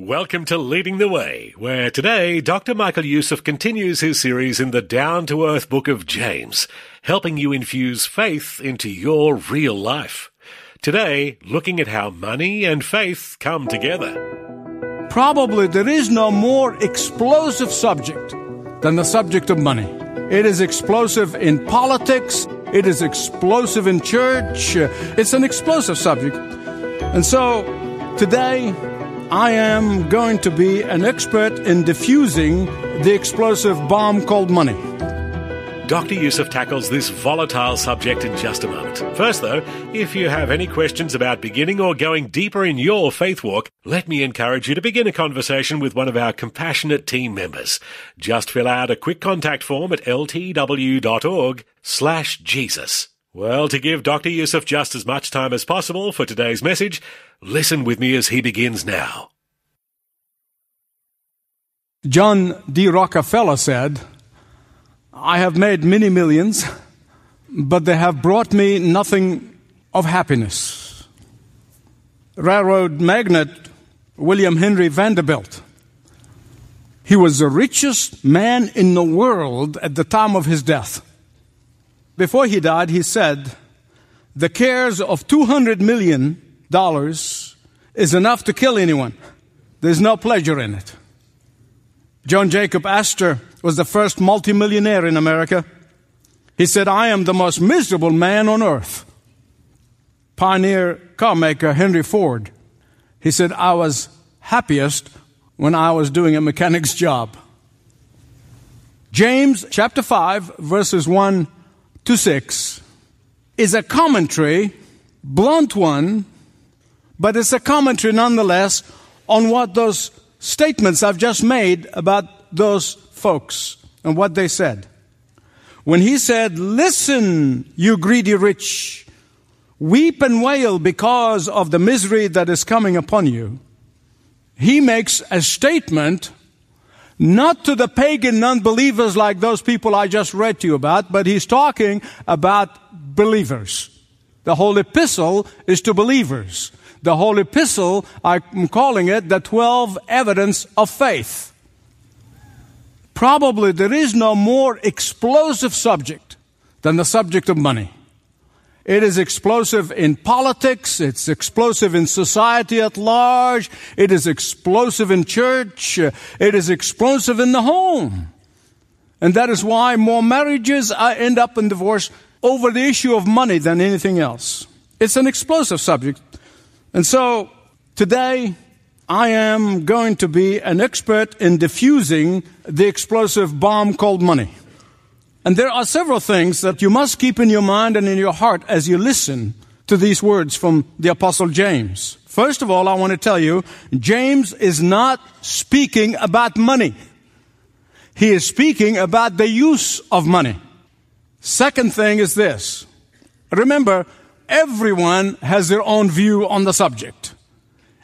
Welcome to Leading the Way, where today Dr. Michael Youssef continues his series in the down to earth book of James, helping you infuse faith into your real life. Today, looking at how money and faith come together. Probably there is no more explosive subject than the subject of money. It is explosive in politics, it is explosive in church, it's an explosive subject. And so, today, I am going to be an expert in diffusing the explosive bomb called money. Dr. Youssef tackles this volatile subject in just a moment. First, though, if you have any questions about beginning or going deeper in your faith walk, let me encourage you to begin a conversation with one of our compassionate team members. Just fill out a quick contact form at ltw.org slash Jesus. Well, to give Dr. Youssef just as much time as possible for today's message, listen with me as he begins now. John D. Rockefeller said, I have made many millions, but they have brought me nothing of happiness. Railroad magnate William Henry Vanderbilt. He was the richest man in the world at the time of his death. Before he died, he said, The cares of $200 million is enough to kill anyone. There's no pleasure in it. John Jacob Astor was the first multimillionaire in America. He said, I am the most miserable man on earth. Pioneer car maker Henry Ford. He said, I was happiest when I was doing a mechanic's job. James chapter 5, verses 1 to 6 is a commentary, blunt one, but it's a commentary nonetheless on what those statements I've just made about those folks and what they said. When he said, Listen, you greedy rich, weep and wail because of the misery that is coming upon you, he makes a statement not to the pagan non-believers like those people I just read to you about, but he's talking about believers. The whole epistle is to believers. The whole epistle, I'm calling it the 12 evidence of faith. Probably there is no more explosive subject than the subject of money. It is explosive in politics. It's explosive in society at large. It is explosive in church. It is explosive in the home. And that is why more marriages uh, end up in divorce over the issue of money than anything else. It's an explosive subject. And so today I am going to be an expert in diffusing the explosive bomb called money. And there are several things that you must keep in your mind and in your heart as you listen to these words from the Apostle James. First of all, I want to tell you, James is not speaking about money. He is speaking about the use of money. Second thing is this. Remember, everyone has their own view on the subject.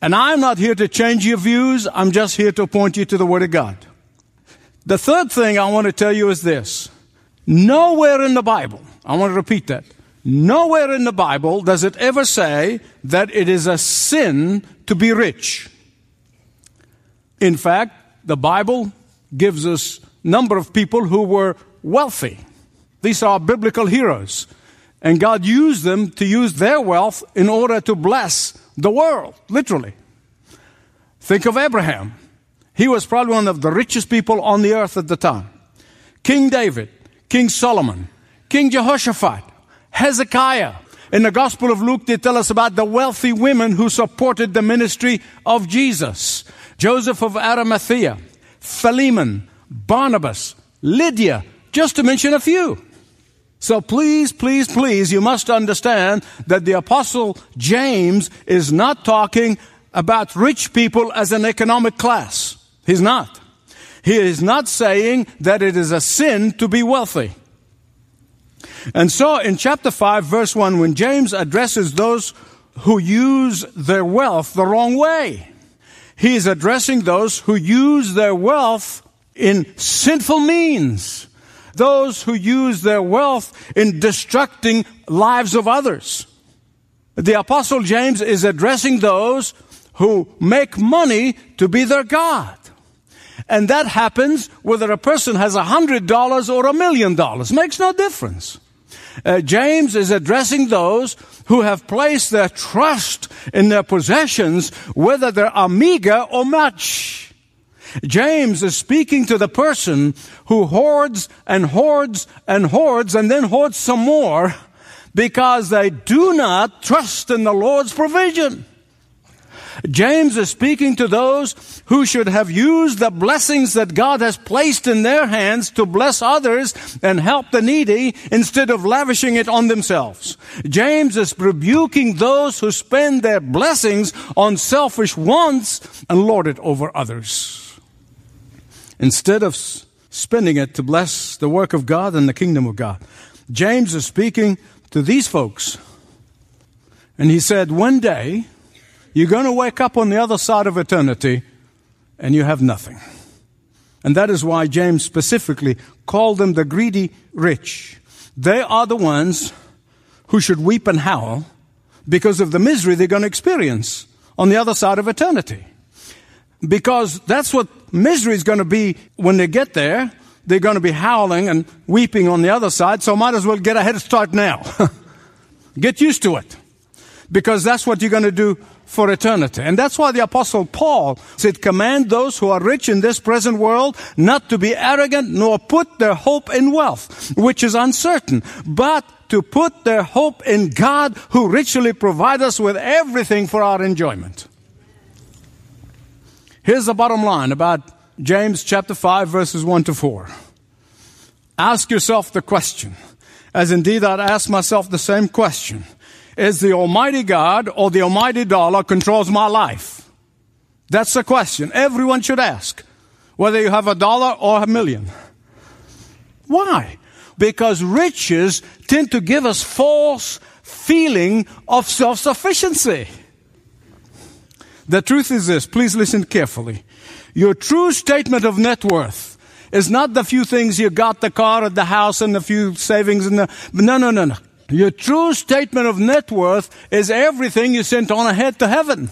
And I'm not here to change your views. I'm just here to point you to the Word of God. The third thing I want to tell you is this. Nowhere in the Bible, I want to repeat that. Nowhere in the Bible does it ever say that it is a sin to be rich. In fact, the Bible gives us a number of people who were wealthy. These are biblical heroes. And God used them to use their wealth in order to bless the world, literally. Think of Abraham. He was probably one of the richest people on the earth at the time. King David, King Solomon, King Jehoshaphat, Hezekiah. In the Gospel of Luke, they tell us about the wealthy women who supported the ministry of Jesus. Joseph of Arimathea, Philemon, Barnabas, Lydia, just to mention a few. So please, please, please, you must understand that the apostle James is not talking about rich people as an economic class. He's not. He is not saying that it is a sin to be wealthy. And so in chapter 5, verse 1, when James addresses those who use their wealth the wrong way, he is addressing those who use their wealth in sinful means, those who use their wealth in destructing lives of others. The Apostle James is addressing those who make money to be their God. And that happens whether a person has a hundred dollars or a million dollars. Makes no difference. Uh, James is addressing those who have placed their trust in their possessions, whether they're meager or much. James is speaking to the person who hoards and hoards and hoards and then hoards some more because they do not trust in the Lord's provision. James is speaking to those who should have used the blessings that God has placed in their hands to bless others and help the needy instead of lavishing it on themselves. James is rebuking those who spend their blessings on selfish wants and lord it over others. Instead of spending it to bless the work of God and the kingdom of God. James is speaking to these folks. And he said, one day, you're going to wake up on the other side of eternity and you have nothing. And that is why James specifically called them the greedy rich. They are the ones who should weep and howl because of the misery they're going to experience on the other side of eternity. Because that's what misery is going to be when they get there. They're going to be howling and weeping on the other side, so might as well get a head start now. get used to it. Because that's what you're going to do for eternity. And that's why the apostle Paul said, command those who are rich in this present world not to be arrogant nor put their hope in wealth, which is uncertain, but to put their hope in God who richly provides us with everything for our enjoyment. Here's the bottom line about James chapter 5 verses 1 to 4. Ask yourself the question, as indeed I'd ask myself the same question is the Almighty God or the Almighty dollar controls my life? That's the question everyone should ask, whether you have a dollar or a million. Why? Because riches tend to give us false feeling of self-sufficiency. The truth is this, please listen carefully. Your true statement of net worth is not the few things you got, the car or the house and the few savings and the, no, no, no, no. Your true statement of net worth is everything you sent on ahead to heaven.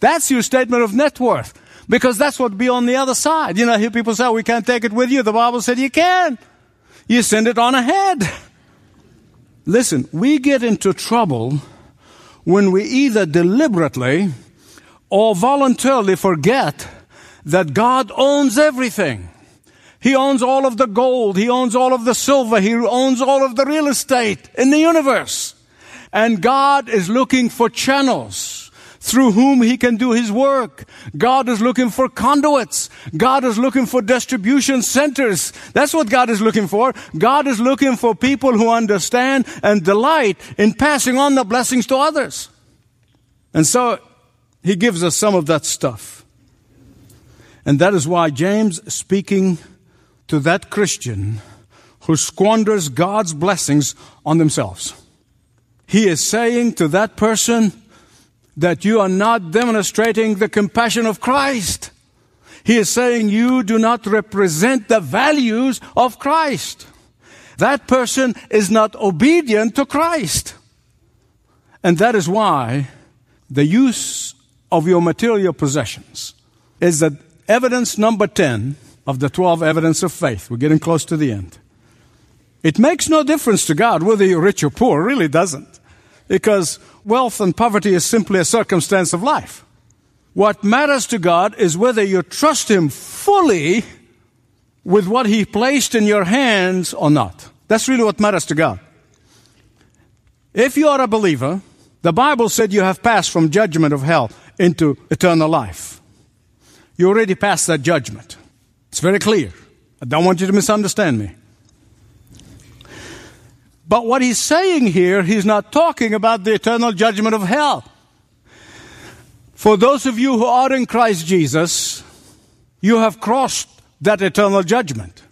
That's your statement of net worth. Because that's what be on the other side. You know, hear people say, oh, we can't take it with you. The Bible said you can. You send it on ahead. Listen, we get into trouble when we either deliberately or voluntarily forget that God owns everything. He owns all of the gold. He owns all of the silver. He owns all of the real estate in the universe. And God is looking for channels through whom he can do his work. God is looking for conduits. God is looking for distribution centers. That's what God is looking for. God is looking for people who understand and delight in passing on the blessings to others. And so he gives us some of that stuff. And that is why James speaking to that Christian who squanders God's blessings on themselves. He is saying to that person that you are not demonstrating the compassion of Christ. He is saying you do not represent the values of Christ. That person is not obedient to Christ. And that is why the use of your material possessions is the evidence number 10 of the 12 evidence of faith. We're getting close to the end. It makes no difference to God whether you're rich or poor, really doesn't. Because wealth and poverty is simply a circumstance of life. What matters to God is whether you trust Him fully with what He placed in your hands or not. That's really what matters to God. If you are a believer, the Bible said you have passed from judgment of hell into eternal life. You already passed that judgment. It's very clear. I don't want you to misunderstand me. But what he's saying here, he's not talking about the eternal judgment of hell. For those of you who are in Christ Jesus, you have crossed that eternal judgment.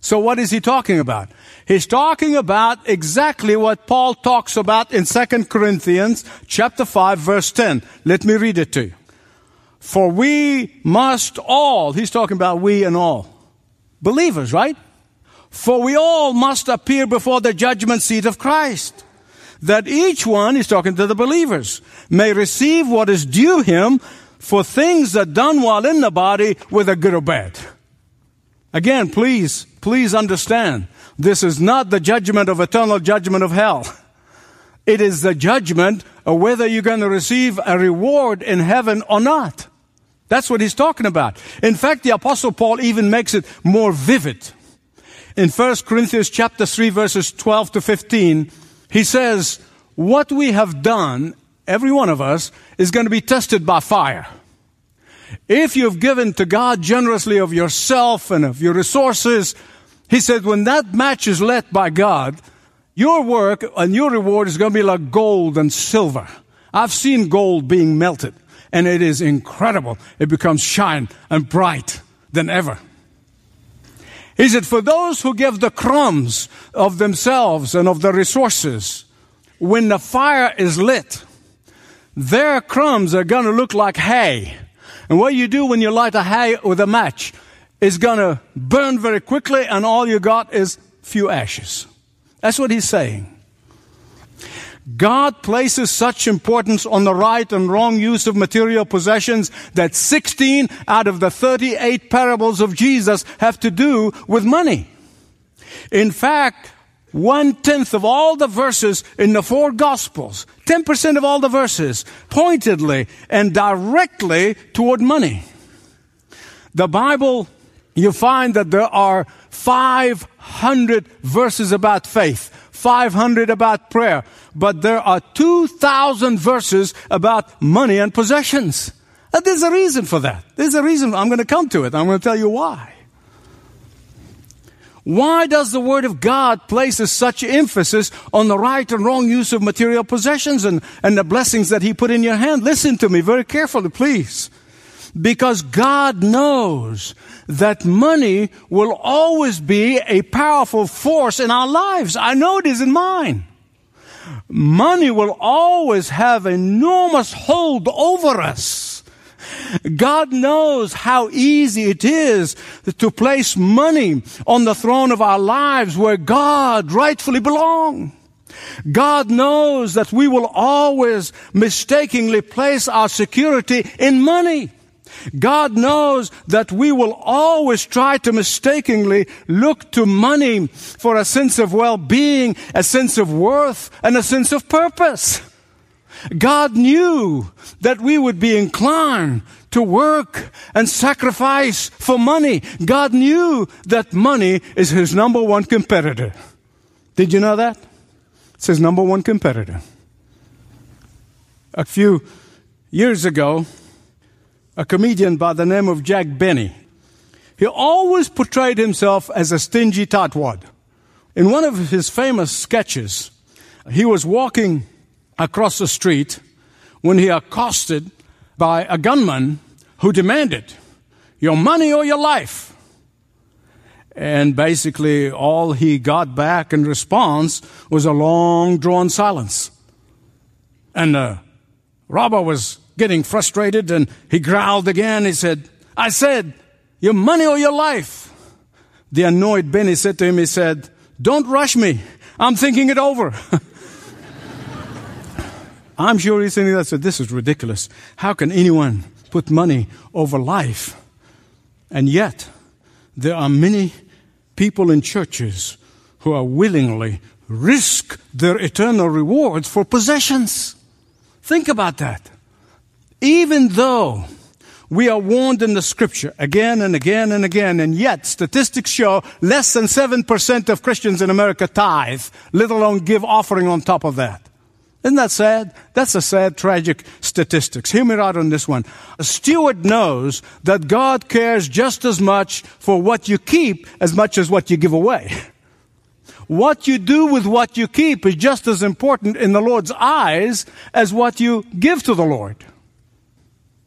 So what is he talking about? He's talking about exactly what Paul talks about in 2 Corinthians chapter 5 verse 10. Let me read it to you. For we must all, he's talking about we and all. Believers, right? For we all must appear before the judgment seat of Christ. That each one, he's talking to the believers, may receive what is due him for things that done while in the body, whether good or bad. Again, please, please understand. This is not the judgment of eternal judgment of hell. It is the judgment of whether you're going to receive a reward in heaven or not. That's what he's talking about. In fact, the apostle Paul even makes it more vivid. In 1 Corinthians chapter 3 verses 12 to 15, he says, what we have done, every one of us, is going to be tested by fire. If you've given to God generously of yourself and of your resources, he said, when that match is lit by God, your work and your reward is going to be like gold and silver. I've seen gold being melted, and it is incredible. It becomes shine and bright than ever. He said, for those who give the crumbs of themselves and of their resources, when the fire is lit, their crumbs are going to look like hay and what you do when you light a hay with a match is going to burn very quickly and all you got is few ashes. That's what he's saying. God places such importance on the right and wrong use of material possessions that 16 out of the 38 parables of Jesus have to do with money. In fact, one tenth of all the verses in the four gospels, 10% of all the verses, pointedly and directly toward money. The Bible, you find that there are 500 verses about faith, 500 about prayer, but there are 2,000 verses about money and possessions. And there's a reason for that. There's a reason. I'm going to come to it. I'm going to tell you why. Why does the Word of God places such emphasis on the right and wrong use of material possessions and, and the blessings that He put in your hand? Listen to me very carefully, please. Because God knows that money will always be a powerful force in our lives. I know it is in mine. Money will always have enormous hold over us. God knows how easy it is to place money on the throne of our lives where God rightfully belongs. God knows that we will always mistakenly place our security in money. God knows that we will always try to mistakenly look to money for a sense of well-being, a sense of worth, and a sense of purpose. God knew that we would be inclined to work and sacrifice for money. God knew that money is his number one competitor. Did you know that? It's his number one competitor. A few years ago, a comedian by the name of Jack Benny, he always portrayed himself as a stingy tightwad. In one of his famous sketches, he was walking across the street when he accosted by a gunman who demanded your money or your life. And basically, all he got back in response was a long drawn silence. And uh, the robber was getting frustrated and he growled again. He said, I said, your money or your life. The annoyed Benny said to him, he said, don't rush me. I'm thinking it over. I'm sure he's thinking that. So this is ridiculous. How can anyone put money over life? And yet, there are many people in churches who are willingly risk their eternal rewards for possessions. Think about that. Even though we are warned in the scripture again and again and again, and yet statistics show less than 7% of Christians in America tithe, let alone give offering on top of that. Isn't that sad? That's a sad, tragic statistics. Hear me right on this one. A steward knows that God cares just as much for what you keep as much as what you give away. What you do with what you keep is just as important in the Lord's eyes as what you give to the Lord.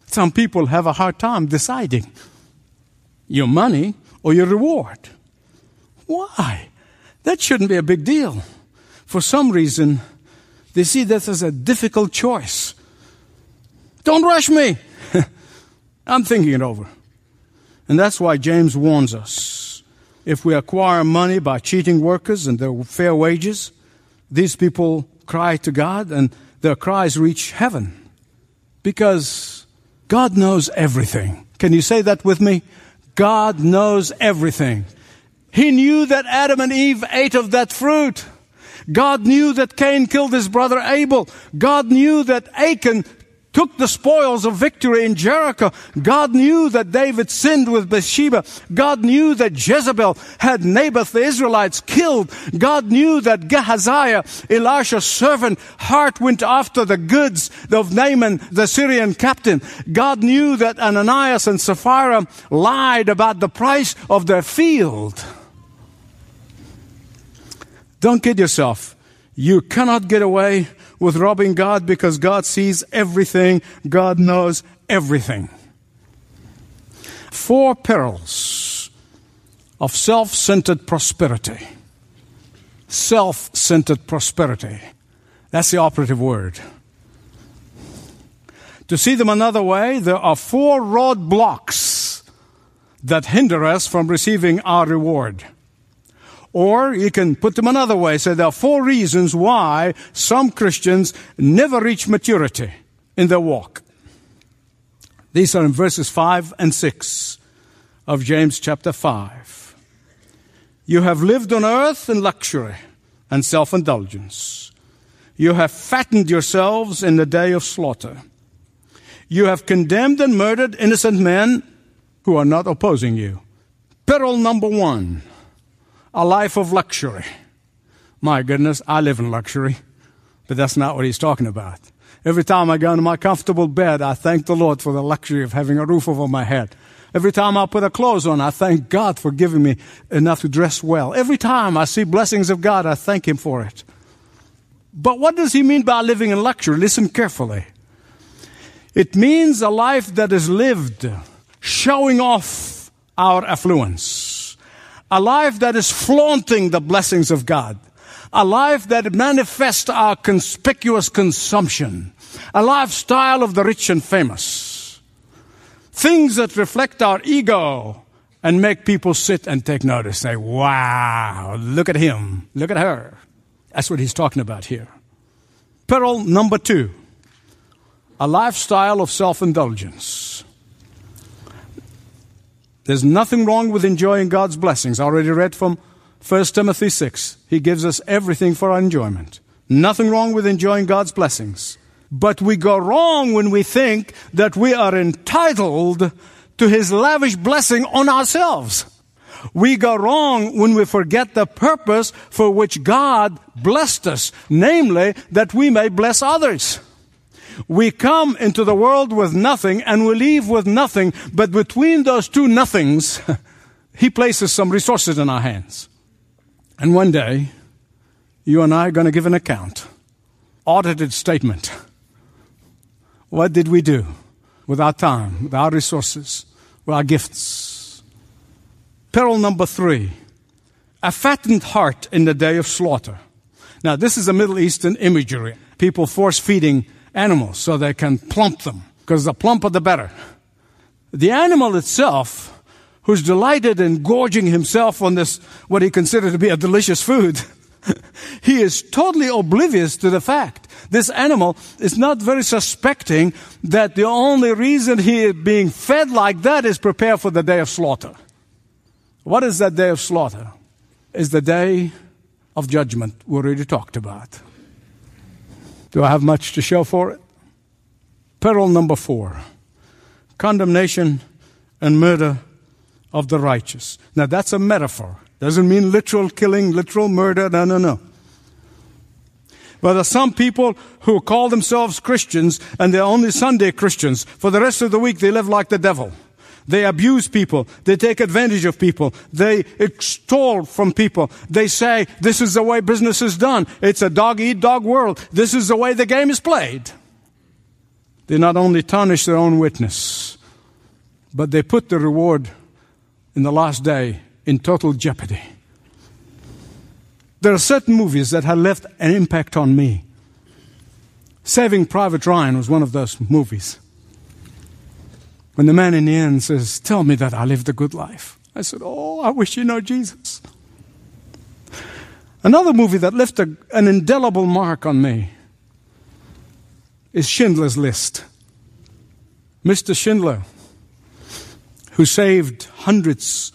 Some people have a hard time deciding your money or your reward. Why? That shouldn't be a big deal. For some reason, they see this as a difficult choice. Don't rush me. I'm thinking it over. And that's why James warns us. If we acquire money by cheating workers and their fair wages, these people cry to God and their cries reach heaven. Because God knows everything. Can you say that with me? God knows everything. He knew that Adam and Eve ate of that fruit. God knew that Cain killed his brother Abel. God knew that Achan took the spoils of victory in Jericho. God knew that David sinned with Bathsheba. God knew that Jezebel had Naboth the Israelites killed. God knew that Gehazi, Elisha's servant, heart went after the goods of Naaman, the Syrian captain. God knew that Ananias and Sapphira lied about the price of their field. Don't kid yourself. You cannot get away with robbing God because God sees everything, God knows everything. Four perils of self centered prosperity. Self centered prosperity. That's the operative word. To see them another way, there are four roadblocks that hinder us from receiving our reward. Or you can put them another way. Say there are four reasons why some Christians never reach maturity in their walk. These are in verses 5 and 6 of James chapter 5. You have lived on earth in luxury and self indulgence. You have fattened yourselves in the day of slaughter. You have condemned and murdered innocent men who are not opposing you. Peril number one a life of luxury. My goodness, I live in luxury, but that's not what he's talking about. Every time I go into my comfortable bed, I thank the Lord for the luxury of having a roof over my head. Every time I put a clothes on, I thank God for giving me enough to dress well. Every time I see blessings of God, I thank Him for it. But what does He mean by living in luxury? Listen carefully. It means a life that is lived showing off our affluence a life that is flaunting the blessings of God, a life that manifests our conspicuous consumption, a lifestyle of the rich and famous, things that reflect our ego and make people sit and take notice. Say, wow, look at him, look at her. That's what he's talking about here. Peril number two a lifestyle of self indulgence. There's nothing wrong with enjoying God's blessings. I already read from 1 Timothy 6. He gives us everything for our enjoyment. Nothing wrong with enjoying God's blessings. But we go wrong when we think that we are entitled to His lavish blessing on ourselves. We go wrong when we forget the purpose for which God blessed us, namely that we may bless others. We come into the world with nothing and we leave with nothing, but between those two nothings, He places some resources in our hands. And one day, you and I are going to give an account, audited statement. What did we do with our time, with our resources, with our gifts? Peril number three a fattened heart in the day of slaughter. Now, this is a Middle Eastern imagery. People force feeding animals so they can plump them, because the plumper the better. The animal itself, who's delighted in gorging himself on this, what he considered to be a delicious food, he is totally oblivious to the fact. This animal is not very suspecting that the only reason he is being fed like that is prepare for the day of slaughter. What is that day of slaughter? Is the day of judgment we already talked about. Do I have much to show for it? Peril number four condemnation and murder of the righteous. Now, that's a metaphor. Doesn't mean literal killing, literal murder. No, no, no. But there are some people who call themselves Christians and they're only Sunday Christians. For the rest of the week, they live like the devil. They abuse people. They take advantage of people. They extol from people. They say, this is the way business is done. It's a dog eat dog world. This is the way the game is played. they not only tarnish their own witness, but they put the reward in the last day in total jeopardy. There are certain movies that have left an impact on me. Saving Private Ryan was one of those movies. When the man in the end says, Tell me that I lived a good life. I said, Oh, I wish you know Jesus. Another movie that left a, an indelible mark on me is Schindler's List. Mr. Schindler, who saved hundreds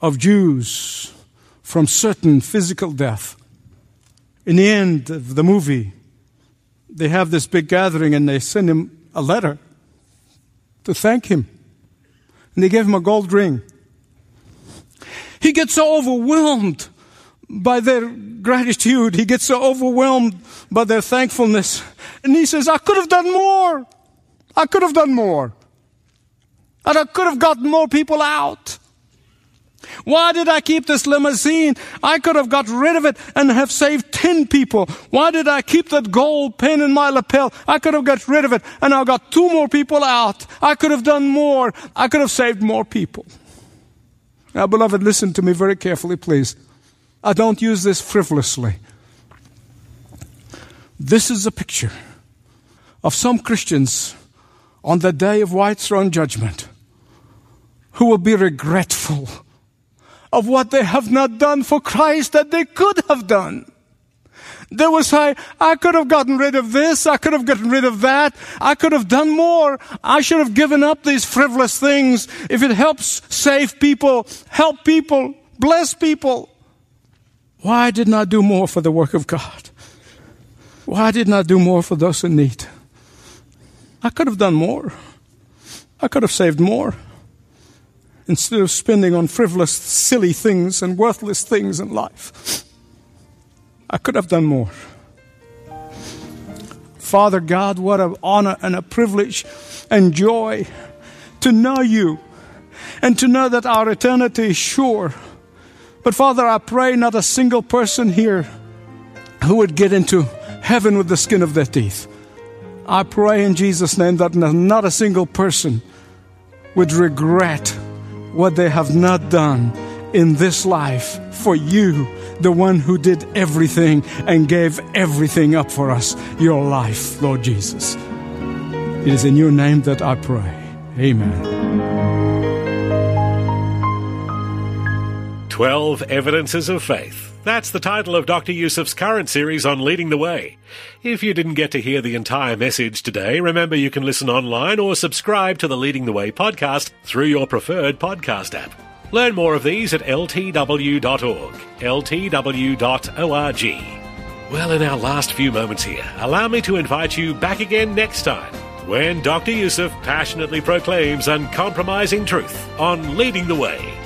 of Jews from certain physical death. In the end of the movie, they have this big gathering and they send him a letter to thank him. And they gave him a gold ring. He gets so overwhelmed by their gratitude. He gets so overwhelmed by their thankfulness. And he says, I could have done more. I could have done more. And I could have gotten more people out. Why did I keep this limousine? I could have got rid of it and have saved 10 people. Why did I keep that gold pin in my lapel? I could have got rid of it and I got two more people out. I could have done more. I could have saved more people. Now, beloved, listen to me very carefully, please. I don't use this frivolously. This is a picture of some Christians on the day of white throne judgment who will be regretful of what they have not done for Christ that they could have done. They will say, I could have gotten rid of this. I could have gotten rid of that. I could have done more. I should have given up these frivolous things. If it helps save people, help people, bless people. Why didn't I do more for the work of God? Why didn't I do more for those in need? I could have done more. I could have saved more instead of spending on frivolous, silly things and worthless things in life. I could have done more. Father God, what an honor and a privilege and joy to know you and to know that our eternity is sure. But Father, I pray not a single person here who would get into heaven with the skin of their teeth. I pray in Jesus' name that not a single person would regret what they have not done in this life for you, the one who did everything and gave everything up for us, your life, Lord Jesus. It is in your name that I pray. Amen. 12 Evidences of Faith. That's the title of Dr. Youssef's current series on Leading the Way. If you didn't get to hear the entire message today, remember you can listen online or subscribe to the Leading the Way podcast through your preferred podcast app. Learn more of these at ltw.org, ltw.org. Well, in our last few moments here, allow me to invite you back again next time when Dr. Youssef passionately proclaims uncompromising truth on Leading the Way.